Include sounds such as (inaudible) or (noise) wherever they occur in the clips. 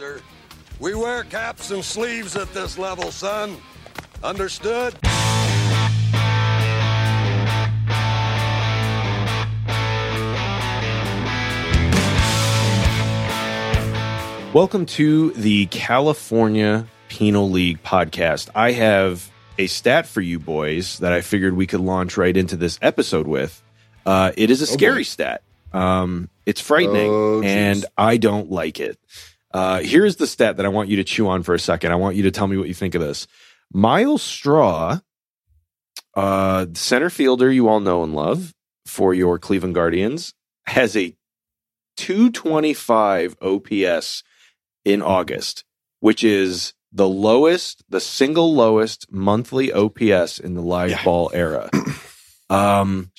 officer. We wear caps and sleeves at this level, son. Understood? Welcome to the California Penal League podcast. I have a stat for you boys that I figured we could launch right into this episode with. Uh, it is a scary stat. Um, it's frightening, Oh, and I don't like it. Uh, here's the stat that I want you to chew on for a second. I want you to tell me what you think of this. Myles Straw, uh, center fielder you all know and love for your Cleveland Guardians, has a 225 OPS in August, which is the lowest, the single lowest monthly OPS in the live Yeah. ball era. (clears throat) Um,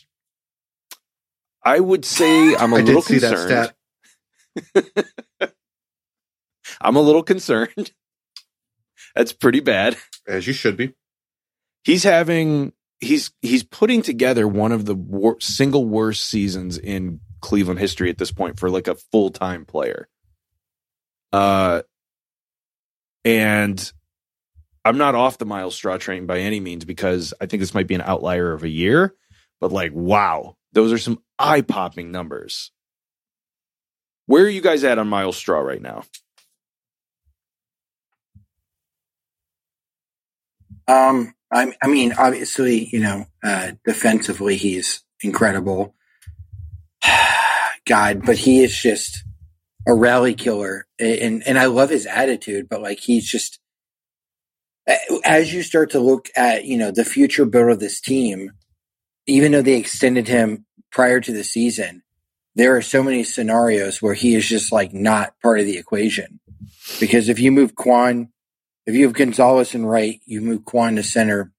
I would say I'm a I little concerned. (laughs) I'm a little concerned. (laughs) That's pretty bad. As you should be. He's having he's he's putting together one of the wor- single worst seasons in Cleveland history at this point for like a full time player. Uh, and I'm not off the Myles Straw train by any means because I think this might be an outlier of a year. But like, wow, those are some eye popping numbers. Where are you guys at on Myles Straw right now? Um, I, I mean, obviously, you know, uh, defensively, he's incredible. (sighs) God, but he is just a rally killer. And, and I love his attitude, but like, he's just, as you start to look at, you know, the future build of this team, even though they extended him prior to the season, there are so many scenarios where he is just like not part of the equation. Because if you move Kwan, if you have Gonzalez and right, you move Kwan to center.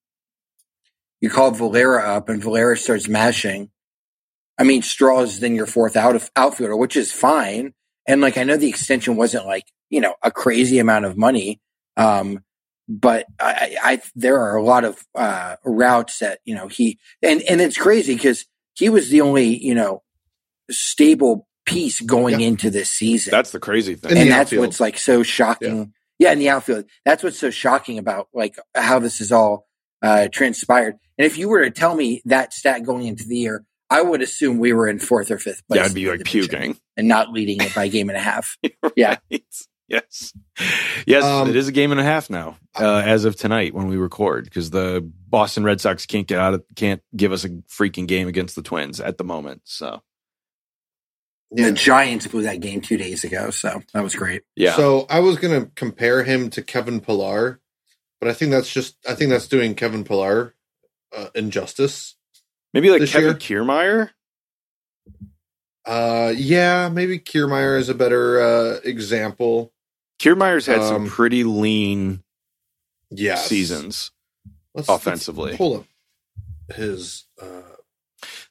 You call Valera up, and Valera starts mashing. I mean, Straw is then your fourth out outfielder, which is fine. And like, I know the extension wasn't like you know a crazy amount of money, um, but I, I there are a lot of uh, routes that you know he and and it's crazy because he was the only you know stable piece going Yeah. into this season That's the crazy thing. In and that's outfield. what's like so shocking. Yeah. in the outfield, that's what's so shocking about like how this is all uh, transpired. And if you were to tell me that stat going into the year, I would assume we were in fourth or fifth place. yeah, I'd be like division puking. and not leading it by a game and a half. (laughs) Yeah. Yes. Yes, Um, it is a game and a half now, uh, as of tonight when we record, because the Boston Red Sox can't get out of can't give us a freaking game against the Twins at the moment. So Yeah. The Giants blew that game two days ago, so that was great. yeah, So I was gonna compare him to Kevin Pillar, but I think that's just I think that's doing Kevin Pillar uh, injustice. maybe like this Kevin Kiermaier. Uh yeah, maybe Kiermaier is a better uh example. Kiermaier's had some Um, pretty lean Yeah. seasons. Let's, offensively. let's pull up his uh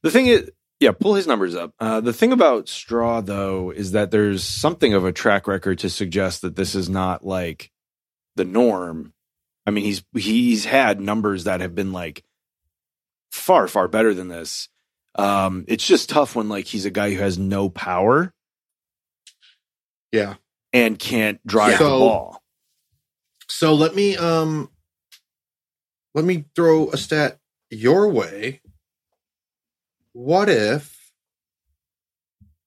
The thing is, yeah, pull his numbers up. Uh, the thing about Straw, though, is that there's something of a track record to suggest that this is not like the norm. I mean, he's he's had numbers that have been like far far better than this. Um, it's just tough when like he's a guy who has no power yeah. and can't drive the ball. So let me um let me throw a stat your way. What if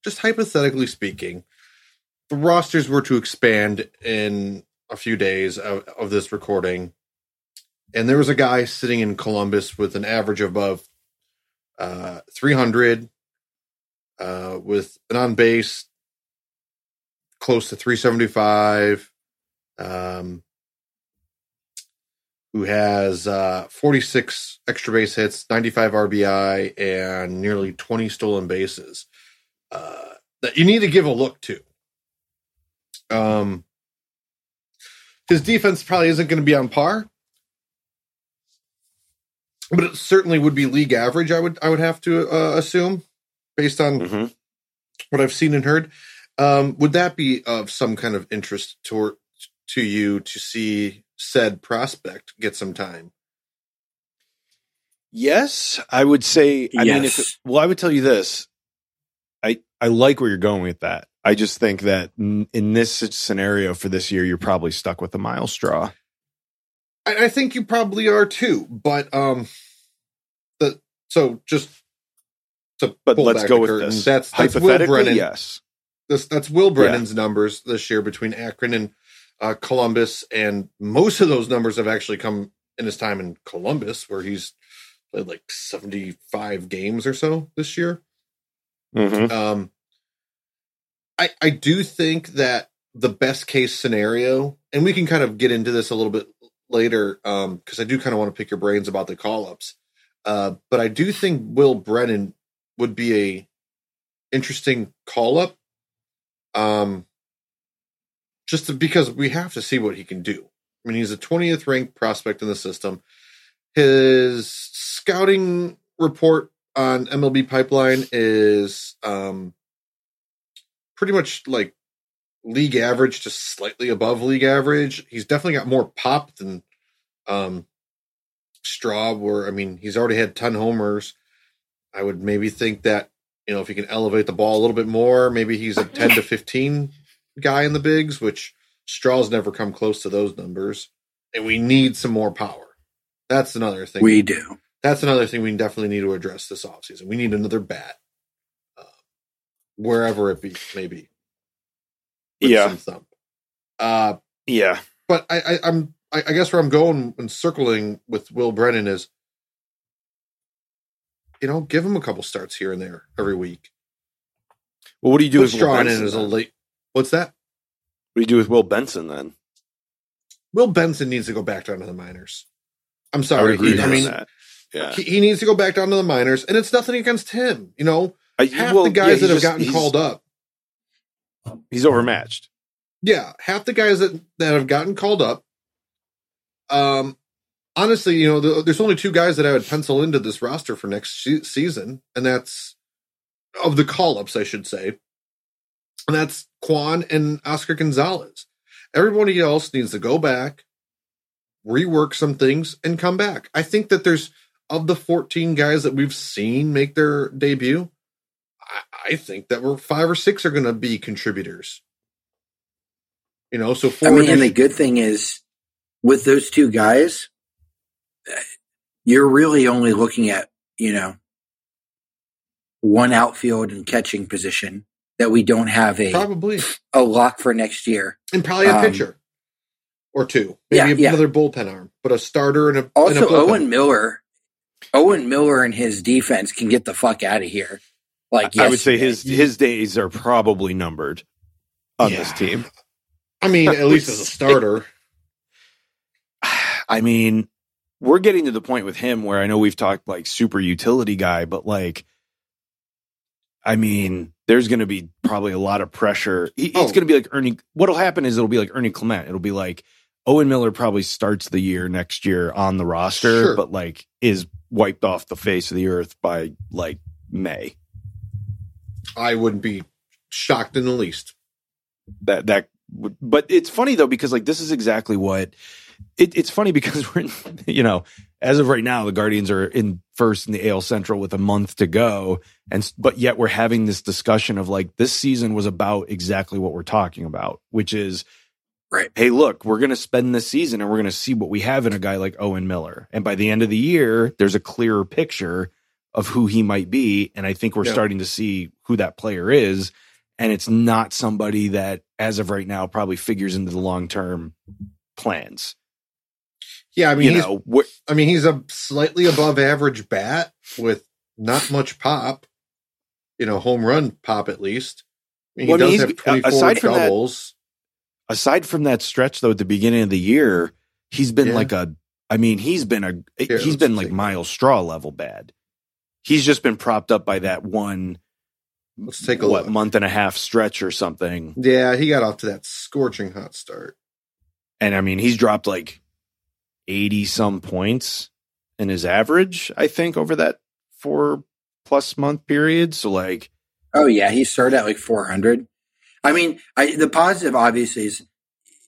just hypothetically speaking, the rosters were to expand in a few days of, of this recording and there was a guy sitting in Columbus with an average above uh 300 uh with an on base close to 375 um who has uh, 46 extra base hits, 95 RBI, and nearly 20 stolen bases. Uh, that you need to give a look to. Um, his defense probably isn't going to be on par, but it certainly would be league average. I would I would have to uh, assume, based on hmm what I've seen and heard. Um, would that be of some kind of interest to to you to see said prospect get some time? Yes, I would say. I mean, if Yes. well, I would tell you this. I I like where you're going with that. I just think that in, in this scenario for this year, you're probably stuck with a mile Straw. I, I think you probably are too. But um, the so just to But pull let's back go the with curtain, this. That's that's Will Brennan. yes. This, that's Will Brennan's numbers this year between Akron and uh, Columbus, and most of those numbers have actually come in his time in Columbus, where he's played like seventy-five games or so this year. Mhm. Um, I I do think that the best case scenario, and we can kind of get into this a little bit later, um, because I do kind of want to pick your brains about the call ups. Uh, but I do think Will Brennan would be a interesting call up. Um, just because we have to see what he can do. I mean, he's a 20th ranked prospect in the system. His scouting report on MLB Pipeline is um, pretty much like league average, just slightly above league average. He's definitely got more pop than um, Straw. Where I mean, he's already had 10 homers. I would maybe think that you know if he can elevate the ball a little bit more, maybe he's a 10 to 15 guy in the bigs, which Straw's never come close to those numbers. And we need some more power. That's another thing. We do. that's another thing we definitely need to address this offseason. We need another bat, uh, wherever it be, maybe. Yeah. some thump. Uh, Yeah. but I, I, I'm, I, I guess where I'm going and circling with Will Brennan is, you know, give him a couple starts here and there every week. Well, what do you do Put with Straw in Benson? as a late. What's that? What do you do with Will Benson then? Will Benson needs to go back down to the minors. I'm I sorry. agree He, I mean. Yeah. he, he needs to go back down to the minors, and it's nothing against him. You know, I- half well, the guys he's that have just- gotten called up, He's overmatched. yeah, half the guys that that have gotten called up. Um, honestly, you know, the, there's only two guys that I would pencil into this roster for next se- season, and that's of the call ups, I should say, and that's Kwan and Oscar Gonzalez. Everybody else needs to go back, rework some things, and come back. I think that there's of the 14 guys that we've seen make their debut. I, I think that we're five or six are going to be contributors. You know, so four. I mean, and the good thing is with those two guys, you're really only looking at, you know, one outfield and catching position that we don't have a, probably a lock for next year. and probably a Um, pitcher or two, maybe Yeah, yeah. another bullpen arm, but a starter and a and a Also. Owen Miller, Owen Miller and his defense can get the fuck out of here. Like, I would say his his days are probably numbered on Yeah. this team. I mean, at (laughs) least as a starter. I mean, we're getting to the point with him where I know we've talked like super utility guy, but like, I mean, there's going to be probably a lot of pressure. He, Oh. It's going to be like Ernie. What'll happen is it'll be like Ernie Clement. It'll be like Owen Miller probably starts the year next year on the roster, Sure. but like is wiped off the face of the earth by like May. I wouldn't be shocked in the least. that that but it's funny though because like this is exactly what it, it's funny because (laughs) we're you know as of right now the guardians are in first in the AL central with a month to go and but yet we're having this discussion of like this season was about exactly what we're talking about which is Right. hey look we're going to spend this season and we're going to see what we have in a guy like Owen Miller and by the end of the year there's a clearer picture of who he might be and I think we're Yeah. starting to see who that player is and it's not somebody that as of right now probably figures into the long term plans. Yeah, I mean, you he's, know, wh- I mean, he's a slightly above average bat with not much pop. You know, home run pop at least. I mean, Well, I mean, he does have uh, 24 aside from that- doubles. aside from that stretch though at the beginning of the year, he's been Yeah. like a I mean, he's been a Here, he's been like. Myles Straw level bad. He's just been propped up by that one Let's take a what look. month and a half stretch or something. Yeah, he got off to that scorching hot start. And I mean, he's dropped like 80 some points in his average, I think, over that four plus month period. So like Oh yeah, he started at like 400. I mean, I, the positive obviously is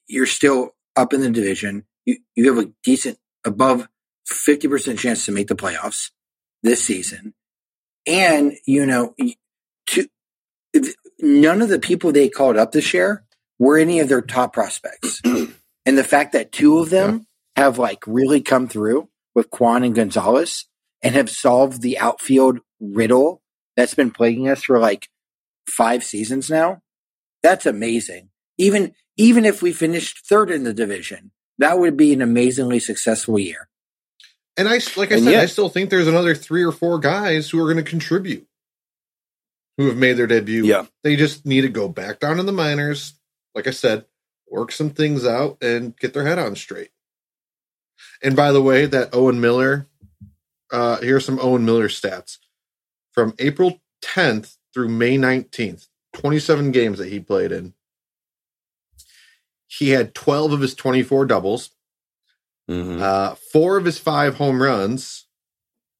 you're still up in the division. You you have a decent above 50% chance to make the playoffs this season. And, you know, to none of the people they called up this year were any of their top prospects. (clears throat) and the fact that two of them have like really come through with Kwan and Gonzalez and have solved the outfield riddle that's been plaguing us for like five seasons now. That's amazing. Even even if we finished third in the division, that would be an amazingly successful year. And I, like I And said, yet- I still think there's another three or four guys who are going to contribute, who have made their debut. Yeah. They just need to go back down in the minors. Like I said, work some things out and get their head on straight. And by the way, that Owen Miller, uh, here's some Owen Miller stats from April 10th through May 19th, 27 games that he played in. He had 12 of his 24 doubles, Mhm. uh, four of his five home runs.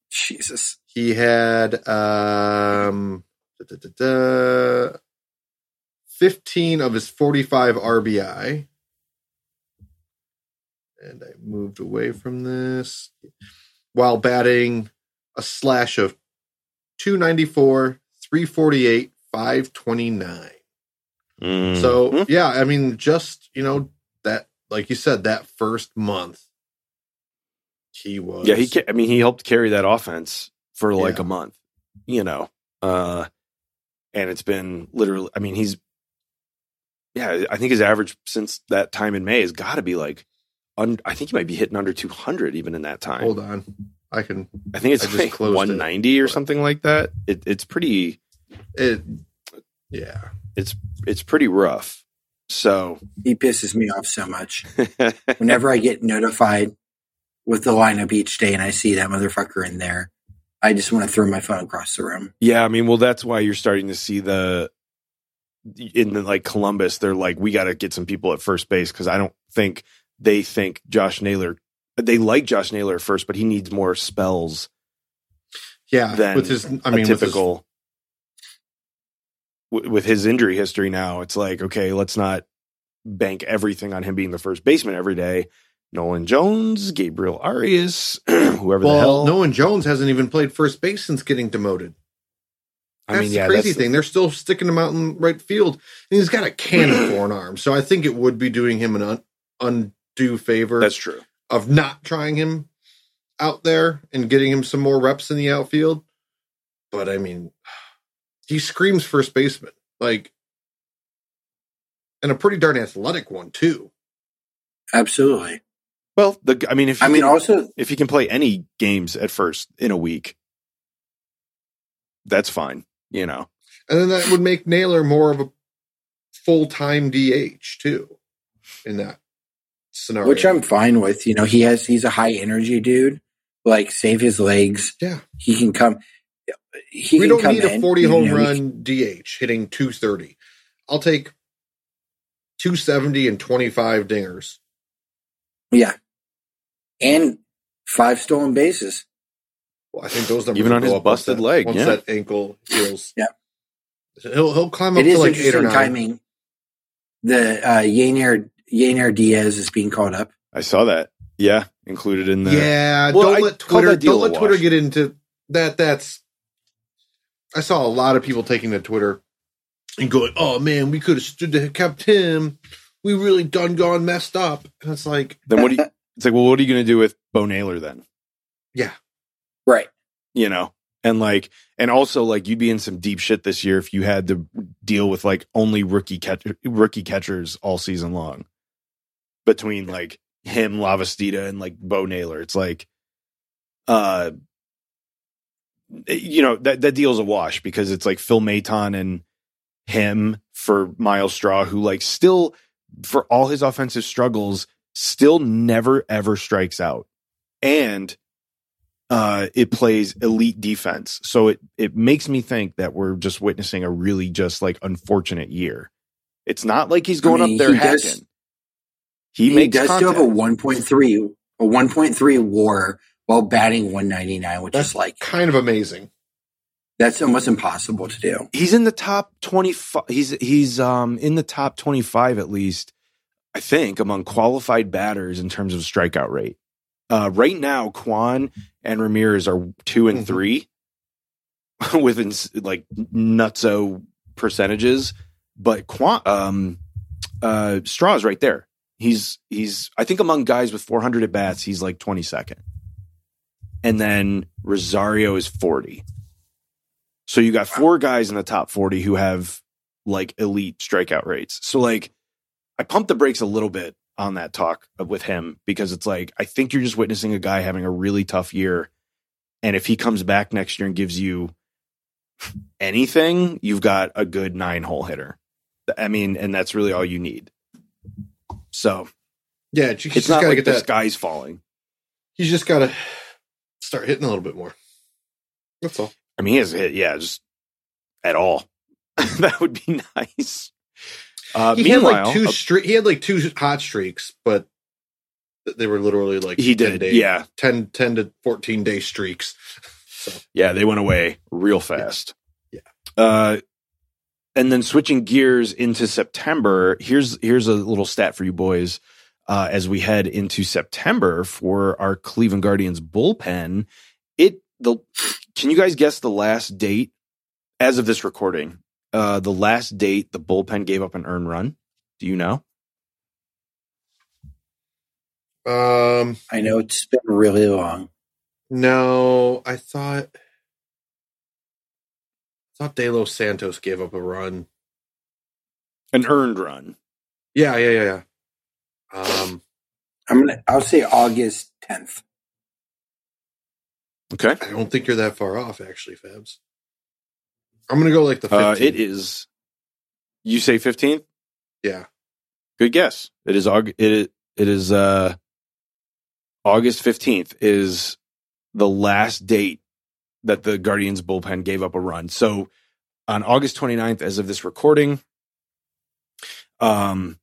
Jesus. He had um, da, da, da, da, 15 of his 45 RBI. And I moved away from this while batting a slash of 294, 348, 529. Mhm. So, yeah, I mean, just, you know, that, like you said, that first month, he was. yeah, he. I mean, he helped carry that offense for like Yeah. a month. You know, uh, and it's been literally. I mean, he's. Yeah, I think his average since that time in May has got to be like. Un, I think he might be hitting under 200 even in that time. Hold on. I can. I think it's I just like closed it. 190 or something like that. It, it's pretty. It, yeah. It's it's pretty rough. So He pisses me off so much. (laughs) Whenever I get notified with the lineup each day and I see that motherfucker in there, I just want to throw my phone across the room. Yeah, I mean, well, that's why you're starting to see the in the, like Columbus. They're like, we got to get some people at first base because I don't think they think Josh Naylor. They like Josh Naylor at first, but he needs more spells Yeah. than with his, I mean, with his- typical. With, his injury history now, it's like okay, let's not bank everything on him being the first baseman every day. Nolan Jones, Gabriel Arias, (clears throat) whoever the hell. Nolan Jones hasn't even played first base since getting demoted. That's I mean, the yeah, crazy that's thing. They're still sticking him out in right field. And he's got a cannon (clears throat) for an arm. So I think it would be doing him an un, undue favor that's true. of not trying him out there and getting him some more reps in the outfield. But I mean, (sighs) he screams first baseman. Like, and a pretty darn athletic one, too. Absolutely. Well, the I mean, if I you mean, can- also, if he can play any games at first in a week, that's fine. You know, And then that would make Naylor more of a full time DH, too, in that scenario. which I'm fine with. You know, he has, he's a high energy dude. Like, save his legs. Yeah. He can come. He we can don't come need a in, 40 you home know, he run DH hitting 230. I'll take 270 and 25 dingers. Yeah. And five stolen bases. Well, I think those numbers Even on go his up busted that- leg, Once yeah. that ankle heals. Yeah. He'll he'll climb up It to is like eight or interesting nine. timing. The uh, Yainer, Yainer Diaz is being called up. I saw that. Yeah, included in the. Yeah, Well, don't let Twitter don't let Twitter wash. get into that. That's I saw a lot of people taking to Twitter and going, "Oh man, we could have stood to have kept him. We really done gone messed up." And it's like, Then what? Do you, (laughs) it's like, well, what are you going to do with Bo Naylor then? yeah, Right. You know, and like, and also like, you'd be in some deep shit this year if you had to deal with like only rookie catcher, rookie catchers all season long. Between like him, Lavastida, and like Bo Naylor, it's like, uh, you know that that deal's a wash because it's like Phil Maton and him for Myles Straw, who like still for all his offensive struggles, still never ever strikes out, and uh, it plays elite defense. So it it makes me think that we're just witnessing a really just like unfortunate year. It's not like he's going I mean, up there he does- hacking. He, He, makes does still have a 1.3, a 1.3 war while batting 199, which That's is like, kind of amazing. that's almost impossible to do. he's in the top 25 he's he's um in the top 25 at least i think among qualified batters in terms of strikeout rate uh right now kwan and ramirez are two and Mhm. three (laughs) with ins- like nutso percentages, but Kwan, um, uh, Straw's right there. He's he's I think among guys with 400 at bats, he's like 22nd, and then Rosario is 40. So you got four guys in the top 40 who have like elite strikeout rates. So like I pumped the brakes a little bit on that talk with him because it's like I think you're just witnessing a guy having a really tough year and if he comes back next year and gives you anything, you've got a good nine hole hitter. I mean, and that's really all you need. So Yeah, it's just not gotta like get the that. sky's falling. He's just gotta start hitting a little bit more. That's all. I mean, he hasn't hit, yeah, just at all. (laughs) that would be (laughs) nice. Uh, he had like two uh, streak. He had like two hot streaks, but they were literally like he 10 did, day, yeah, 10, 10 to fourteen day streaks. (laughs) So yeah, they went away real fast. Yeah. Uh, and then switching gears into September, here's here's a little stat for you boys. Uh, as we head into September for our Cleveland Guardians bullpen, it the can you guys guess the last date as of this recording? Uh, the last date the bullpen gave up an earned run. Do you know? um, I know it's been really long. no, I thought I thought De Los Santos gave up a run. An earned run. Yeah, yeah, yeah, yeah. Um, I'm gonna. I'll say August 10th. Okay. I don't think you're that far off, actually, Fabs. I'm gonna go like the 15th. Uh, it is. You say fifteenth. Yeah, Good guess. It is Aug. It is. It is. Uh, August fifteenth is the last date that the Guardians bullpen gave up a run. So on August 29th, as of this recording, um,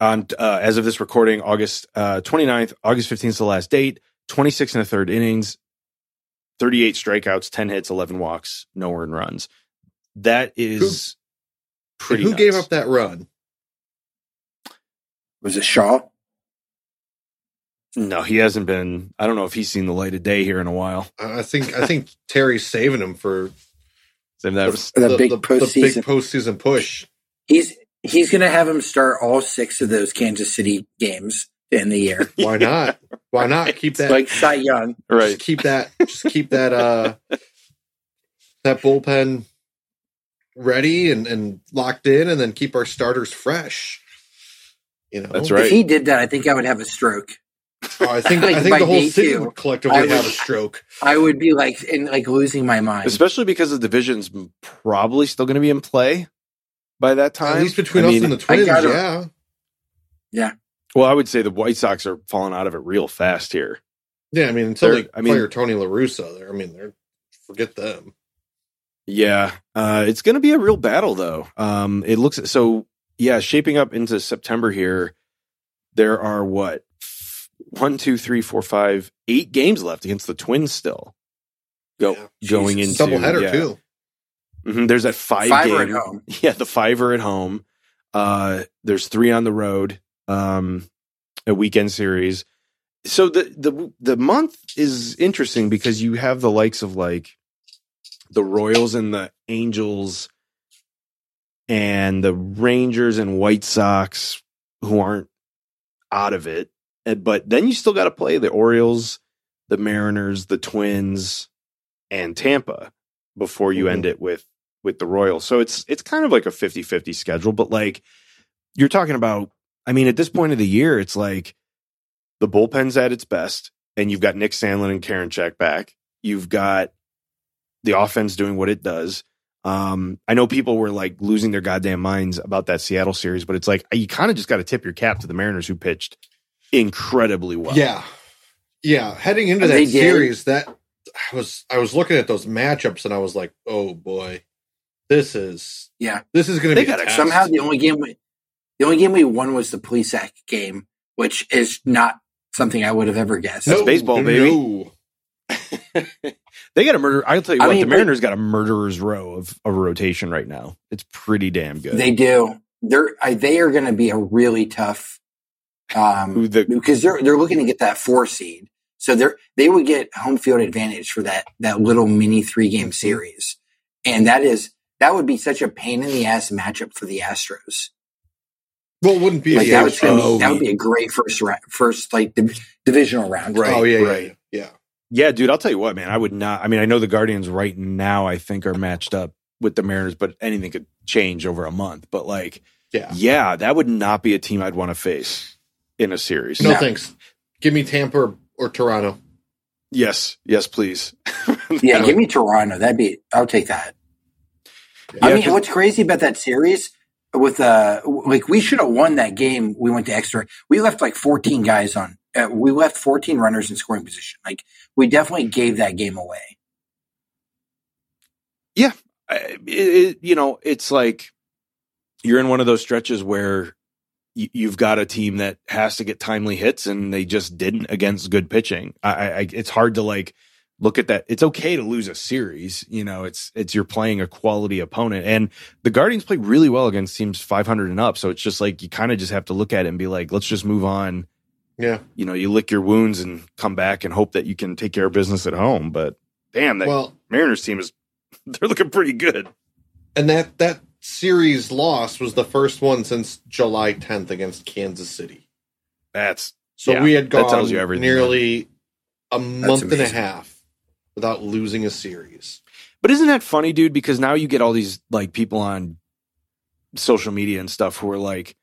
on uh, as of this recording, August uh, 29th, August 15th is the last date. 26 and a third innings, 38 strikeouts, 10 hits, 11 walks, no earned runs. That is And pretty. who gave up that run? Was it Shaw? No, he hasn't been. I don't know if he's seen the light of day here in a while. Uh, I think I think Terry's saving him for So that was The big the big postseason. postseason push. He's he's gonna have him start all six of those Kansas City games in the year. (laughs) Why not? Why not keep that? like Cy Young. Just right. keep that. Just keep that. Uh, that bullpen ready and and locked in, and then keep our starters fresh. You know, That's right. If he did that, I think I would have a stroke. Oh, I think Like I think the whole day city two, would collectively would- have a stroke. I would be like in like losing my mind. Especially because the division's probably still going to be in play by that time. At least between I us mean, and the Twins, gotta- yeah, well, I would say the White Sox are falling out of it real fast here. yeah. I mean, until They're- they I mean- fire Tony La Russa, there. I mean, they're forget them. Yeah, uh, it's going to be a real battle, though. Um, it looks so. Yeah, shaping up into September here. There are what one, two, three, four, five, eight games left against the Twins still. Go Yeah. going Jesus. into Double header yeah. too. Mhm, There's that five, Five are game. at home. (laughs) Yeah, the five are at home. Uh, there's three on the road. Um, a weekend series. So the the the month is interesting because you have the likes of like the Royals and the Angels and the Rangers and White Sox who aren't out of it. And- But then you still got to play the Orioles, the Mariners, the Twins, and Tampa before you Mhm. end it with with the Royals. So it's it's kind of like a 50-50 schedule, but like you're talking about I mean at this point of the year it's like the bullpen's at its best and you've got Nick Sandlin and Karinchak back. You've got the offense doing what it does. Um, I know people were like losing their goddamn minds about that Seattle series, but it's like you kind of just got to tip your cap to the Mariners who pitched incredibly well. Yeah, yeah. Heading into They that did. series, that I was I was looking at those matchups and I was like, oh boy, this is Yeah. this is going to They be got a a- test. Somehow the only game we the only game we won was the Plesac game, which is not something I would have ever guessed. That's baseball, baby. No. (laughs) they got a murder. I'll tell you I what, mean, the but- Mariners got a murderer's row of, of rotation right now. It's pretty damn good. They do. They're I, they are going to be a really tough Who um, the because they're they're looking to get that four seed. So they're they would get home field advantage for that that little mini three game series, and that is that would be such a pain in the ass matchup for the Astros. Well, it wouldn't be Like that was gonna Oh, be that would be a great first ra- first like div- divisional round. Right. oh yeah, yeah, right. yeah. Yeah, dude, I'll tell you what, man. I would not. I mean, I know the Guardians right now, I think, are matched up with the Mariners, but anything could change over a month. But like, Yeah. yeah, that would not be a team I'd want to face in a series. No, No. thanks. Give me Tampa or, or Toronto. Yes, yes, please. (laughs) Yeah, give me Toronto. That'd be. I'll take that. I mean, what's crazy about that series with uh, like we should have won that game. We went to extra. We left like 14 guys on. Uh, we left 14 runners in scoring position. Like we definitely gave that game away. I- it, it, you know, it's like you're in one of those stretches where you, you've got a team that has to get timely hits, and they just didn't against good pitching. I, I, it's hard to like look at that. It's okay to lose a series. You know, it's it's you're playing a quality opponent, and the Guardians play really well against teams 500 and up. So it's just like you kind of just have to look at it and be like, let's just move on. Yeah. You know, you lick your wounds and come back and hope that you can take care of business at home. But damn, that Well, Mariners team is (laughs) they're looking pretty good. and that that series loss was the first one since July 10th against Kansas City. That's So Yeah, we had gone tells you everything, nearly a month and a half without losing a series. But isn't that funny, dude? Because now you get all these like people on social media and stuff who are like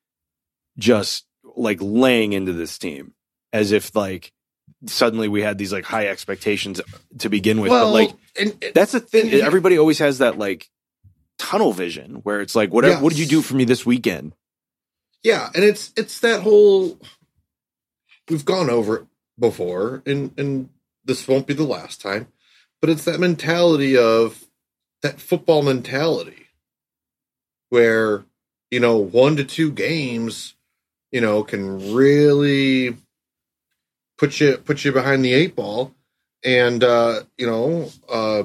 just like laying into this team as if like suddenly we had these like high expectations to begin with. but like and, and- that's the thing. and you- Everybody always has that like tunnel vision where it's like, whatever, what did you do for me this weekend? yeah, and it's it's that whole we've gone over it before, and and this won't be the last time, but it's that mentality of that football mentality where you know one to two games, you know, can really put you put you behind the eight ball, and uh, you know, uh,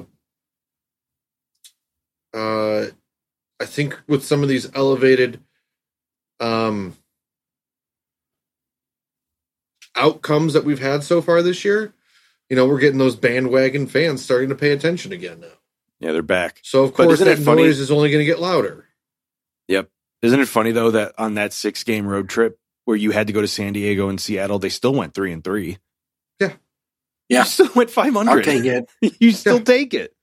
uh, I think with some of these elevated um outcomes that we've had so far this year, you know, we're getting those bandwagon fans starting to pay attention again now. Yeah, they're back. So of course that it funny- noise is only going to get louder. Yep. Isn't it funny though that on that six game road trip where you had to go to San Diego and Seattle, they still went three and three. Yeah. Yeah. You still went five hundred. I'll take it. (laughs) you still Yeah. take it.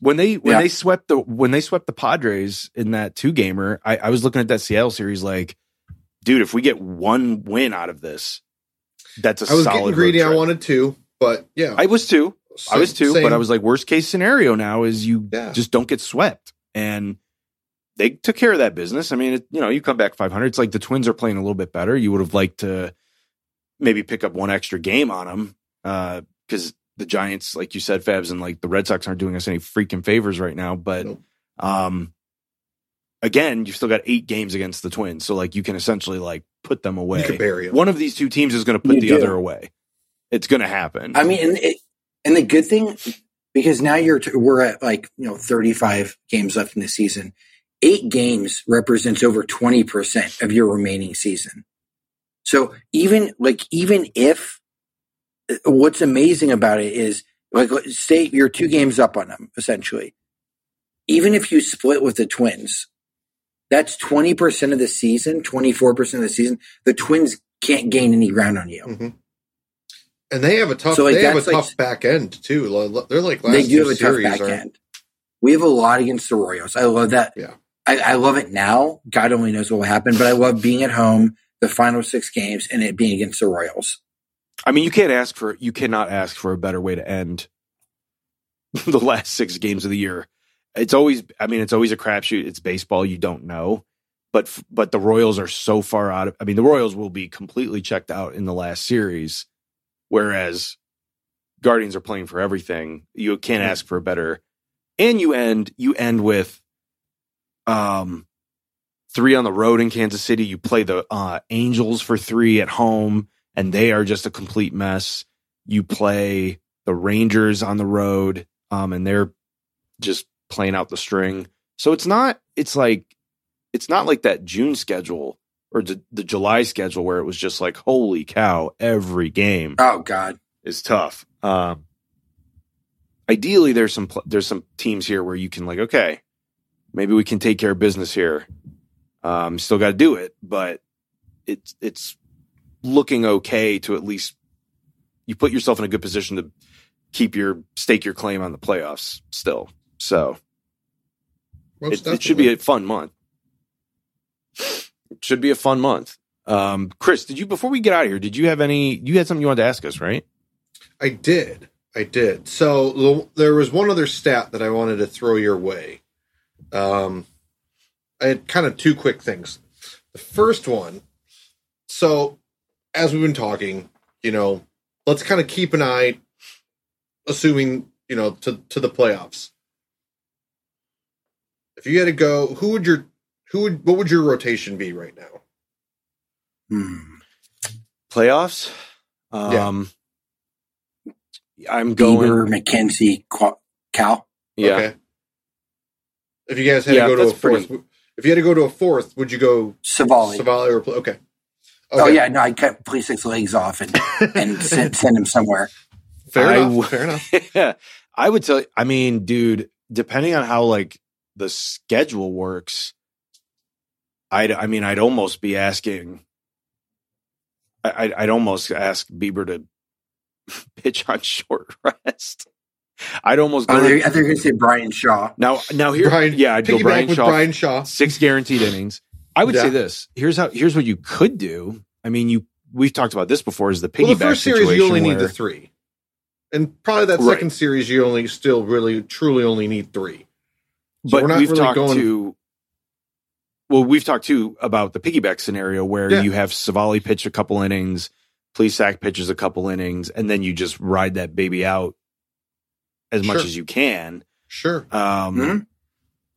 When they when Yeah. they swept the when they swept the Padres in that two gamer, I, I was looking at that Seattle series like, dude, if we get one win out of this, that's a I was solid getting greedy. I wanted two, but yeah, I was too. I was two, Same- but I was like, worst case scenario now is you Yeah. just don't get swept. And they took care of that business. I mean, it, you know, you come back 500. It's like the Twins are playing a little bit better. You would have liked to maybe pick up one extra game on them because uh, the Giants, like you said, Fabs, and like the Red Sox aren't doing us any freaking favors right now. But Nope. um, again, you've still got eight games against the Twins, so like you can essentially like put them away. you could bury 'em. One of these two teams is going to put You the do. other away. It's going to happen. I mean, and it, and the good thing because now you're t- we're at like you know 35 games left in the season. Eight games represents over 20 percent of your remaining season. So even like even if what's amazing about it is like say you're two games up on them essentially. Even if you split with the Twins, that's 20 percent of the season, 24 percent of the season. The Twins can't gain any ground on you. Mhm. And they have a tough. So, like, they have a like- tough back end too. They're like last they do have a tough back are- end. We have a lot against the Royals. I love that. Yeah. I, I love it now. God only knows what will happen, but I love being at home, the final six games, and it being against the Royals. I mean, you can't ask for you cannot ask for a better way to end (laughs) the last six games of the year. It's always, I mean, it's always a crapshoot. It's baseball. You don't know, but but the Royals are so far out of. I mean, the Royals will be completely checked out in the last series, whereas Guardians are playing for everything. You can't Mhm. ask for a better. And you end you end with, um, three on the road in Kansas City. You play the uh, Angels for three at home and they are just a complete mess. You play the Rangers on the road, um, and they're just playing out the string. So it's not. It's like it's not like that June schedule or the, the July schedule where it was just like holy cow, every game Oh God, is tough. Um, ideally, there's some pl- there's some teams here where you can like okay, maybe we can take care of business here. Um, still got to do it, but it's it's looking okay to at least you put yourself in a good position to keep your stake your claim on the playoffs still. So it, it should be a fun month. It should be a fun month. Um, Chris, did you before we get out of here? Did you have any? You had something you wanted to ask us, right? I did. I did. So the, there was one other stat that I wanted to throw your way. Um, I had kind of two quick things. The first one, so as we've been talking, you know, let's kind of keep an eye, assuming you know to to the playoffs. If you had to go, who would your who would what would your rotation be right now? Hmm. Playoffs. Yeah. Um, I'm going. Bieber, McKenzie, Qu- Cal. Yeah, Okay. If you guys had Yeah, to go to a that's pretty- fourth, if you had to go to a fourth, would you go Civale. Civale or okay. Oh, okay? Oh yeah, no, I cut Plesac's legs off and (laughs) and send, send him somewhere. fair I enough. fair enough. (laughs) yeah. I would tell. You, I mean, dude, depending on how like the schedule works, I'd. I mean, I'd almost be asking. I- I'd, I'd almost ask Bieber to (laughs) pitch on short rest. I'd almost oh, go Oh, they're, they're going to say Bryan Shaw. now. Now here, Bryan, yeah, I'd go Bryan Shaw. Bryan Shaw. six guaranteed innings. I would say this. Here's how. Here's what you could do. I mean, you. We've talked about this before. Is the piggyback Well, the first series you only need the three, and probably that Right. second series you only still really truly only need three. So but we're not we've really talked going- to well we've talked too about the piggyback scenario where Yeah. you have Civale pitch a couple innings Plesac pitches a couple innings and then you just ride that baby out as much as you can Sure. um Mhm.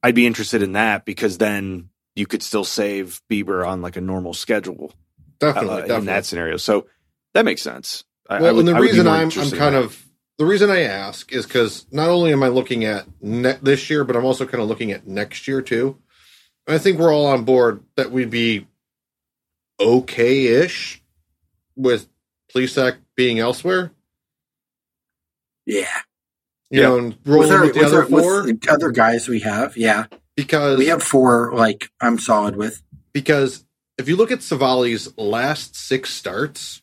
i'd be interested in that because then you could still save bieber on like a normal schedule Definitely. uh, definitely. in that scenario so that makes sense I- well, I would- and the I reason I'm I'm kind of the reason I ask is because not only am I looking at ne- this year, but I'm also kind of looking at next year too. And I think we're all on board that we'd be okay-ish with Plesac being elsewhere. Yeah, You Yeah. know, and rolling with, our- the other our- with the other guys we have. Yeah, because we have four. Like I'm solid with. because if you look at Civale's last six starts,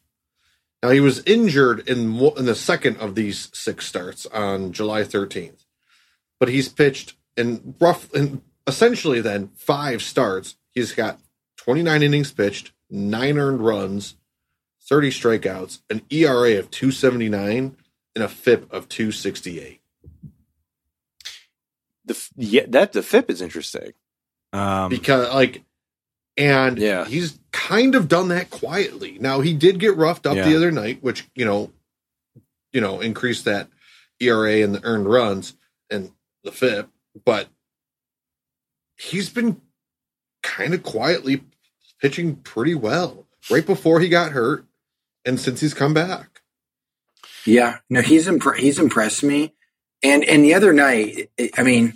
now he was injured in in the second of these six starts on July 13th, but he's pitched in rough in essentially then five starts. He's got 29 innings pitched, nine earned runs, 30 strikeouts, an ERA of 279, and a FIP of 268. The f- yeah that the FIP is interesting. Um because like and Yeah. he's kind of done that quietly. Now he did get roughed up Yeah. the other night which you know you know increased that era and the earned runs and the FIP, but he's been kind of quietly pitching pretty well right before he got hurt and since he's come back. Yeah, no, he's impre- he's impressed me, and and the other night, I mean,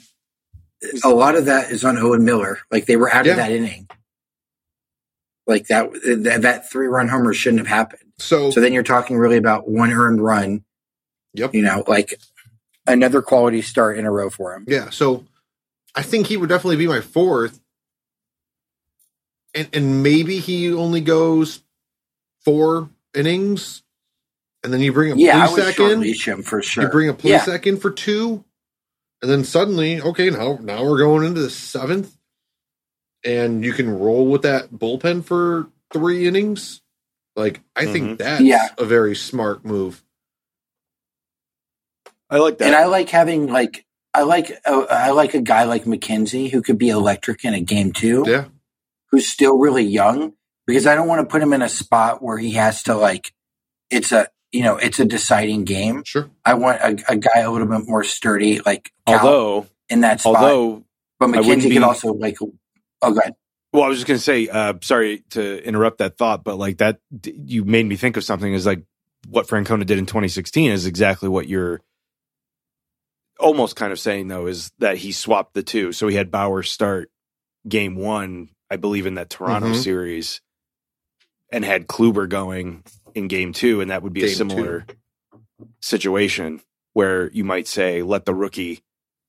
a lot of that is on Owen Miller. Like they were out Yeah. of that inning, like that that, that three run homer shouldn't have happened. so, So then you're talking really about one earned run. Yep. You know, like another quality start in a row for him. Yeah, so I think he would definitely be my fourth. And and maybe he only goes four innings, and then you bring a Yeah, I would short in. leash him for sure. You bring a yeah, Plesac in for two, and then suddenly, okay, now now we're going into the seventh, and you can roll with that bullpen for three innings. Like I Mhm. think that's Yeah. a very smart move. I like that. and I like having like I like uh, I like a guy like McKenzie who could be electric in a game too. Yeah, who's still really young because I don't want to put him in a spot where he has to like it's a you know it's a deciding game. sure. I want a, a guy a little bit more sturdy like Cal although in that spot. although but McKenzie be- could also like oh god Well, I was just going to say, uh, sorry to interrupt that thought, but like that, you made me think of something is like what Francona did in 2016 is exactly what you're almost kind of saying though, is that he swapped the two. So he had Bauer start game one, I believe in that Toronto Mhm. series and had Kluber going in game two. And that would be a Game similar situation where you might say, let the rookie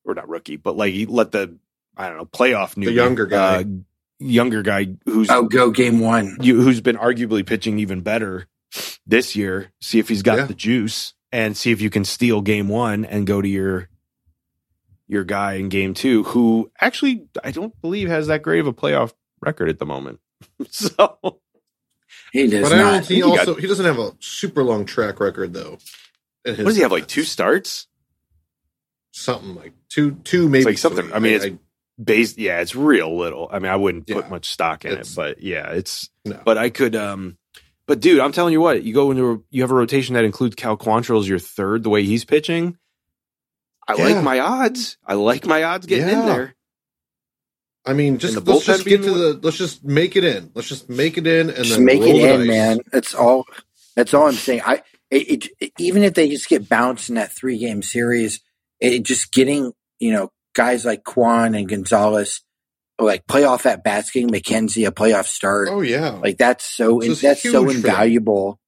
or not rookie, but like let the I don't know playoff new younger guy. uh, younger guy who's Oh, go game one. you, who's been arguably pitching even better this year. See if he's got Yeah. the juice and see if you can steal game one and go to your your guy in game two, who actually I don't believe has that great of a playoff record at the moment. (laughs) so He does But I not. don't. He He got- also he doesn't have a super long track record though. in his what does he have like two starts? Something like two, two maybe like something- three. I mean, it's- Based, yeah, it's real little. I mean, I wouldn't put much stock in it, but yeah, it's. No. But I could. um But dude, I'm telling you what, you go into a, you have a rotation that includes Cal Quantrill as your third. The way he's pitching, I Yeah. like my odds. I like my odds getting in there. I mean, just the let's just get to the. Let's just make it in. Let's just make it in and Just then make roll it the in, dice. man. That's all. That's all I'm saying. I it, it, even if they just get bounced in that three game series, it just getting you know guys like Kwan and Gonzalez, like playoff at bats, getting McKenzie a playoff start, Oh yeah. like that's so This is that's so huge for them. invaluable.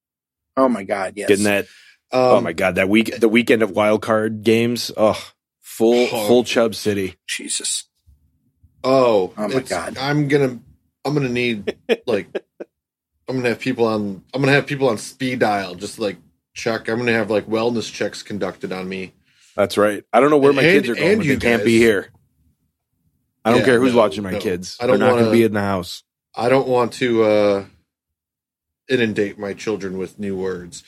Oh my god, yes. Getting that. Um, oh my god, that week, the weekend of wild card games. Oh, full Oh. full Chubb City. Jesus. Oh, Oh my God. I'm gonna. I'm gonna need like. (laughs) I'm gonna have people on. I'm gonna have people on speed dial. Just like check. I'm gonna have like wellness checks conducted on me. That's right. I don't know where my And- kids are going, and but you they can't guys. be here. I don't Yeah, care who's no, watching my no. kids. I don't They're not wanna- be in the house. I don't want to uh inundate my children with new words.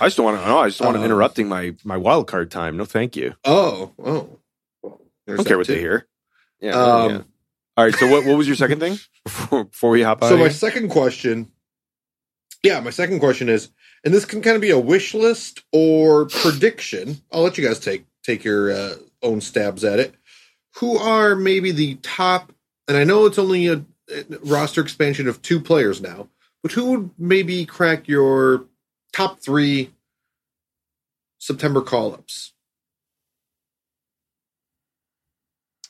I just don't want to. No, I just don't want Um, interrupting my my wild card time. No, thank you. Oh, oh. There's don't care what too. they hear. Yeah. Um, yeah. All right. So what what was your second thing (laughs) before, before we hop on? So my here? second question, yeah, my second question is, and this can kind of be a wish list or prediction. I'll let you guys take take your uh, own stabs at it. Who are maybe the top? And I know it's only a, a roster expansion of two players now, but who would maybe crack your top three September call ups?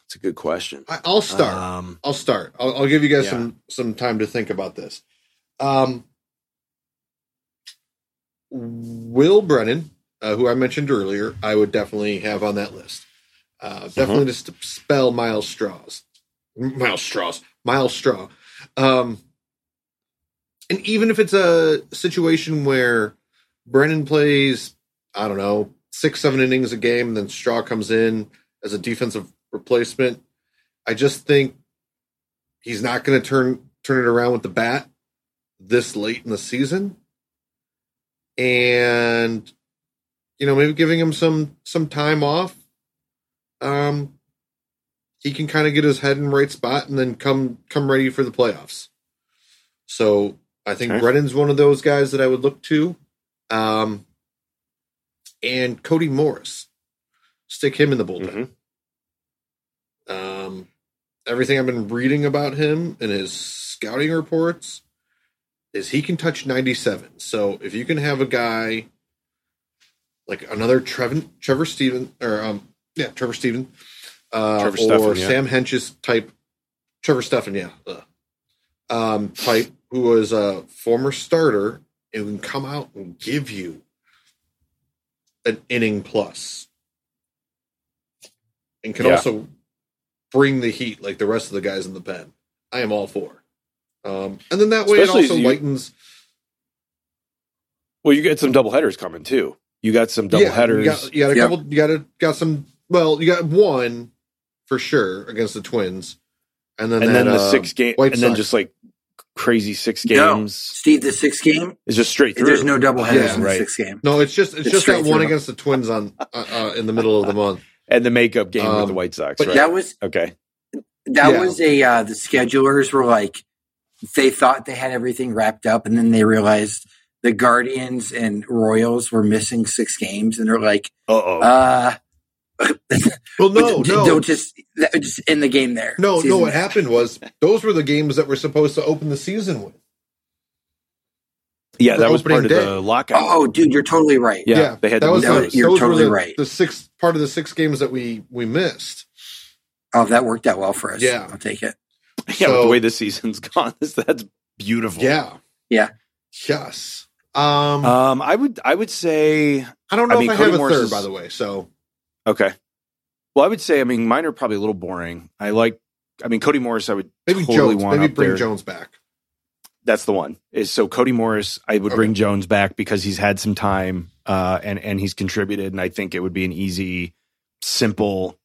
It's a good question. I'll start. Um, I'll start. I'll, I'll give you guys Yeah. some some time to think about this. Um, Will Brennan, uh, who I mentioned earlier, I would definitely have on that list. Uh, definitely just to spell Myles Straws, Myles Straws, Myles Straw. Um, and even if it's a situation where Brennan plays, I don't know, six, seven innings a game, and then Straw comes in as a defensive replacement, I just think he's not going to turn turn it around with the bat this late in the season, and you know maybe giving him some some time off. Um, he can kind of get his head in the right spot and then come come ready for the playoffs. So I think Okay. Brennan's one of those guys that I would look to. Um, and Cody Morris, stick him in the bullpen. mhm. Everything I've been reading about him and his scouting reports is he can touch 97. So if you can have a guy like another Trevor, Trevor Stephan or um yeah Trevor Stephan uh, Trevor or Stephan, yeah. Sam Hentges type Trevor Stephan yeah uh, um type who was a former starter and can come out and give you an inning plus and can Yeah. also bring the heat like the rest of the guys in the pen. I am all for. Um, and then that way Especially it also you- lightens. Well, you get some double headers coming too. You got some double yeah, headers. You got, you got a Yep. couple. You got a, got some. Well, you got one for sure against the Twins, and then and that, then the uh, six game, White and then just like crazy six games. No. games Steve, the sixth game, is just straight through. there's no double headers Yeah, in the right. sixth game. No, it's just it's, It's just that one through. against the Twins on uh, uh, in the middle of the (laughs) month. And the makeup game with Um, the White Sox. but right? That was okay. that Yeah. was a uh, the schedulers were like they thought they had everything wrapped up and then they realized the guardians and royals were missing six games and they're like Uh (laughs) oh. uh Well, no, no, don't just that- just end the game there no, no. What happened was those were the games that were supposed to open the season with. Yeah, that was opening part of day. the lockout. oh dude you're totally right yeah, they had that to was move the, those. You're those totally the, right. The six part of the six games that we we missed. oh that worked out well for us Yeah. i'll take it (laughs) yeah, with so- the way the season's (laughs) gone, that's beautiful. Yeah. Yeah. Yes. Um, Um, I would I would say I don't know I mean, if I Cody have a Morris third, is- by the way. So okay. Well, I would say, I mean, mine are probably a little boring. I like, I mean, Cody Morris, I would Maybe totally Jones. want Maybe bring there. Jones back. That's the one. Is so Cody Morris, I would Okay. bring Jones back because he's had some time uh, and and he's contributed, and I think it would be an easy, simple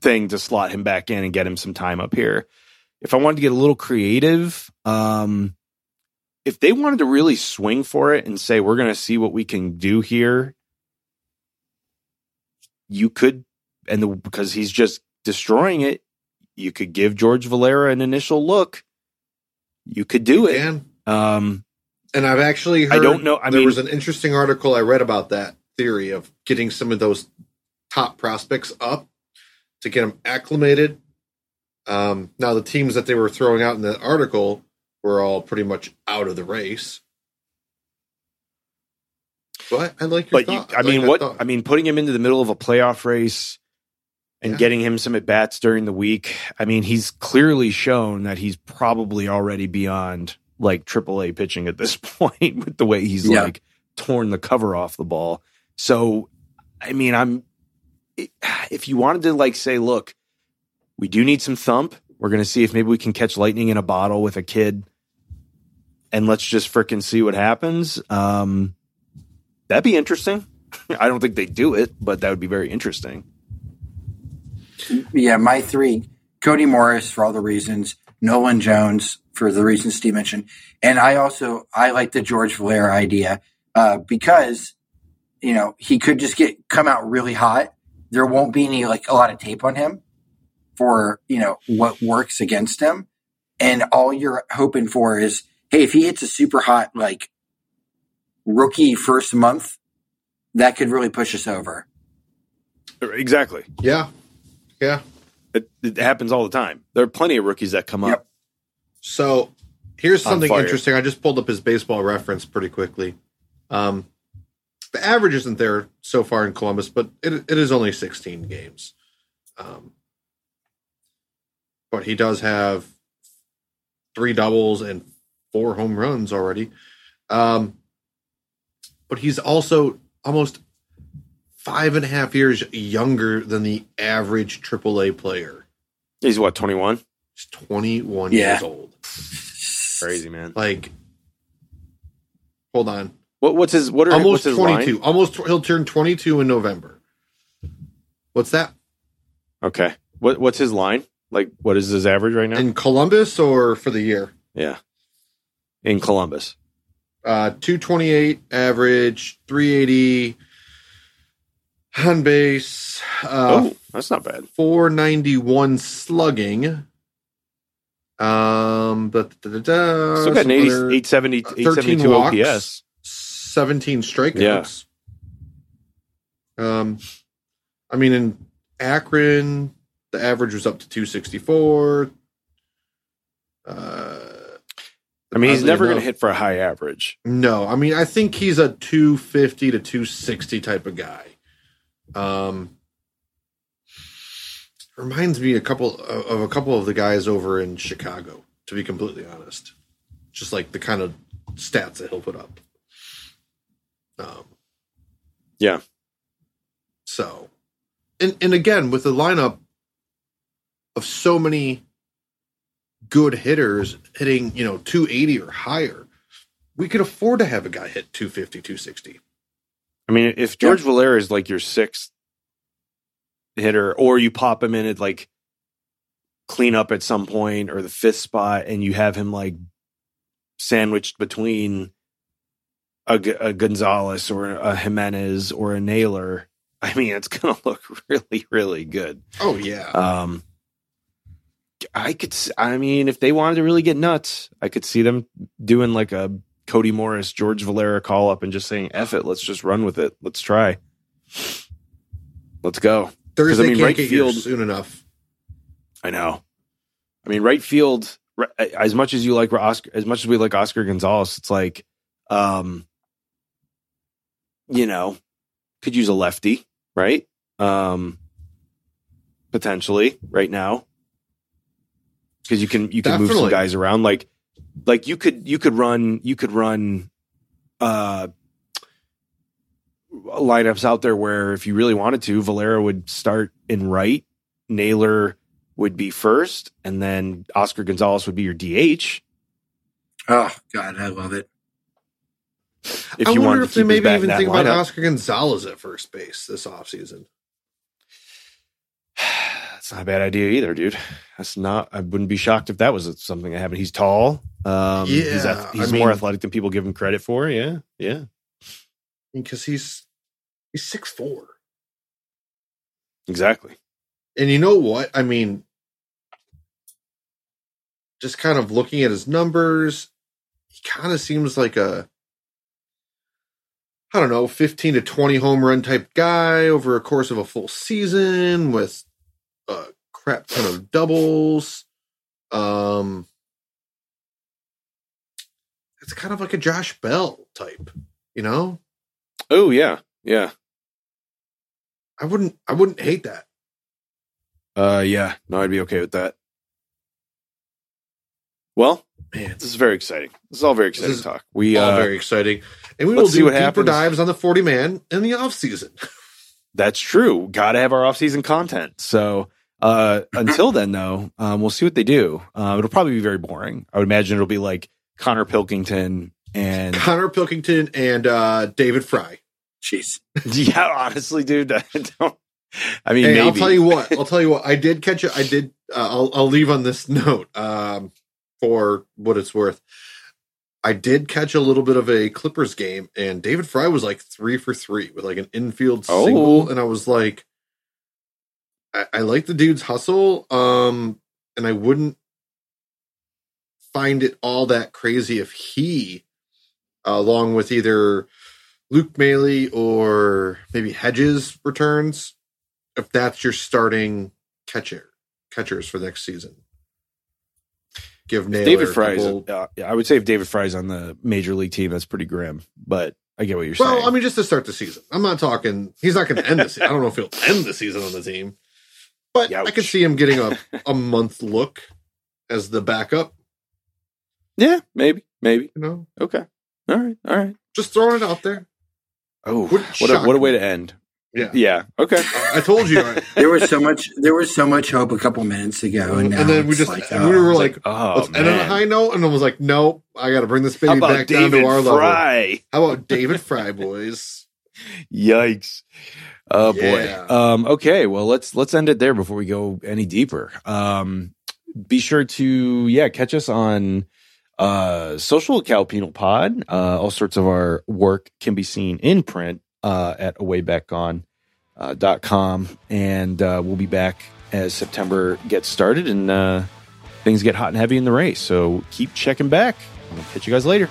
thing to slot him back in and get him some time up here. If I wanted to get a little creative, um, if they wanted to really swing for it and say we're going to see what we can do here, you could, and the, because he's just destroying it, you could give George Valera an initial look. You could do it. And Um, and I've actually heard I don't know. I there mean, was an interesting article I read about that theory of getting some of those top prospects up to get them acclimated. Um, now, the teams that they were throwing out in that article were all pretty much out of the race. But I like your but you, thought. I like mean, what? thought. I mean, putting him into the middle of a playoff race and Yeah. getting him some at bats during the week. I mean, he's clearly shown that he's probably already beyond like AAA pitching at this (laughs) point with the way he's Yeah. like torn the cover off the ball. So, I mean, I'm if you wanted to like say, look, we do need some thump. We're going to see if maybe we can catch lightning in a bottle with a kid, and let's just frickin' see what happens. Um, that'd be interesting. (laughs) I don't think they do it, but that would be very interesting. Yeah, my three: Cody Morris for all the reasons, Nolan Jones for the reasons Steve mentioned, and I also I like the George Valera idea uh, because you know he could just get come out really hot. There won't be any like a lot of tape on him for you know what works against him, and all you're hoping for is hey, if he hits a super hot like rookie first month, that could really push us over. Exactly. yeah, yeah. It, it happens all the time. There are plenty of rookies that come Yep. up. So here's something interesting. I just pulled up his baseball reference pretty quickly. Um, the average isn't there so far in Columbus, but it, it is only 16 games. Um, but he does have three doubles and four home runs already. Um, but he's also almost five and a half years younger than the average AAA player. He's what, 21? He's 21 Yeah. years old. Crazy, man. Like, hold on, What, what's his, what are, almost what's his 22. line? Almost, he'll turn 22 in November. What's that Okay. What, what's his line? Like, what is his average right now? in Columbus or for the year? yeah. In Columbus. Uh, 228 average, 380 on base, uh, oh, that's not bad. 491 slugging. Um, but da, da, da, Still got an some 80, other- 870, 872 walks. OPS. 17 strikeouts. Um, I mean, in Akron, the average was up to 264. Uh, I mean, he's never going to hit for a high average. No, I mean, I think he's a 250 to 260 type of guy. Um, reminds me a couple of, a couple of the guys over in Chicago. To be completely honest, just like the kind of stats that he'll put up. Um, Yeah. So, and and again with the lineup of so many good hitters hitting, you know, 280 or higher, we could afford to have a guy hit 250, 260. I mean, if George Valera is like your sixth hitter, or you pop him in at like clean up at some point or the fifth spot, and you have him like sandwiched between a Gonzalez or a Jimenez or a Naylor, I mean, it's going (laughs) to look really, really good. Oh yeah. Um, I could, I mean, if they wanted to really get nuts, I could see them doing like a Cody Morris, George Valera call up and just saying, F it, let's just run with it. Let's try. Let's go. Thursday I mean, can't right get field- soon enough. I know. I mean, right field, as much as you like Oscar, as much as we like Oscar Gonzalez, it's like, um, you know, could use a lefty, right? Um, potentially right now, because you can you can move some guys around. Like, like you could you could run you could run, uh, lineups out there where if you really wanted to, Valera would start in right, Naylor would be first, and then Oscar Gonzalez would be your DH. Oh God, I love it. If I you wonder if they maybe even that think about lineup. Oscar Gonzalez at first base this offseason. (sighs) (sighs) (sighs) Not a bad idea either, dude. That's not. I wouldn't be shocked if that was something that happened. He's tall. Um, he's, Yeah, ath- he's I more mean- athletic than people give him credit for. Yeah, yeah, Because he's he's six four. exactly. And you know what? I mean, just kind of looking at his numbers, he kind of seems like a, I don't know, 15 to 20 home run type guy over a course of a full season with a crap ton of doubles. Um, it's kind of like a Josh Bell type, you know? Oh yeah, yeah, I wouldn't, I wouldn't hate that. uh, yeah. No, I'd be okay with that. Well, Man, this is very exciting. This is all very exciting talk. We all uh, very exciting. And we will see do what deeper happens. dives on the 40 man in the off season. That's true. Got to have our off-season content. So uh, until then, though, um, we'll see what they do. Uh, it'll probably be very boring. I would imagine it'll be like Connor Pilkington and Connor Pilkington and uh, David Fry. Jeez. (laughs) yeah, honestly, dude, I (laughs) don't. I mean, Hey, maybe. I'll tell you what. (laughs) I'll tell you what. I did catch it. I did. Uh, I'll I'll leave on this note um, for what it's worth. I did catch a little bit of a Clippers game, and David Fry was like three for three with like an infield Oh. single, and I was like, I, I like the dude's hustle, um, and I wouldn't find it all that crazy if he, along with either Luke Maile or maybe Hedges returns, if that's your starting catcher catchers for next season. Give Naylor David Fry's. Uh, yeah, I would say if David Fry's on the major league team, that's pretty grim. But I get what you're well, saying. Well, I mean, just to start the season. I'm not talking. He's not going to end the season. I don't know if he'll end the season on the team, but I Youch. could see him getting a (laughs) a month look as the backup. yeah, maybe, maybe. You know, Okay. All right. All right. just throwing it out there. Oh, Wouldn't what a, what a way to end. Yeah, Yeah. Okay. I told you. I- (laughs) There was so much. There was so much hope a couple minutes ago, and, and then we just like, oh, we were It's like, oh, let's end on a high note, and I was like, nope, I got to bring this baby about back down to our level. Fry? How about David Fry, boys? (laughs) Yikes. Oh Yeah. boy. Um, okay. Well, let's, let's end it there before we go any deeper. Um, be sure to, yeah, catch us on, uh, social Cal Penal Pod. Uh, all sorts of our work can be seen in print, uh, at awaybackoncom uh, dot com. And, uh, we'll be back as September gets started and, uh, things get hot and heavy in the race. So keep checking back. I'll catch you guys later.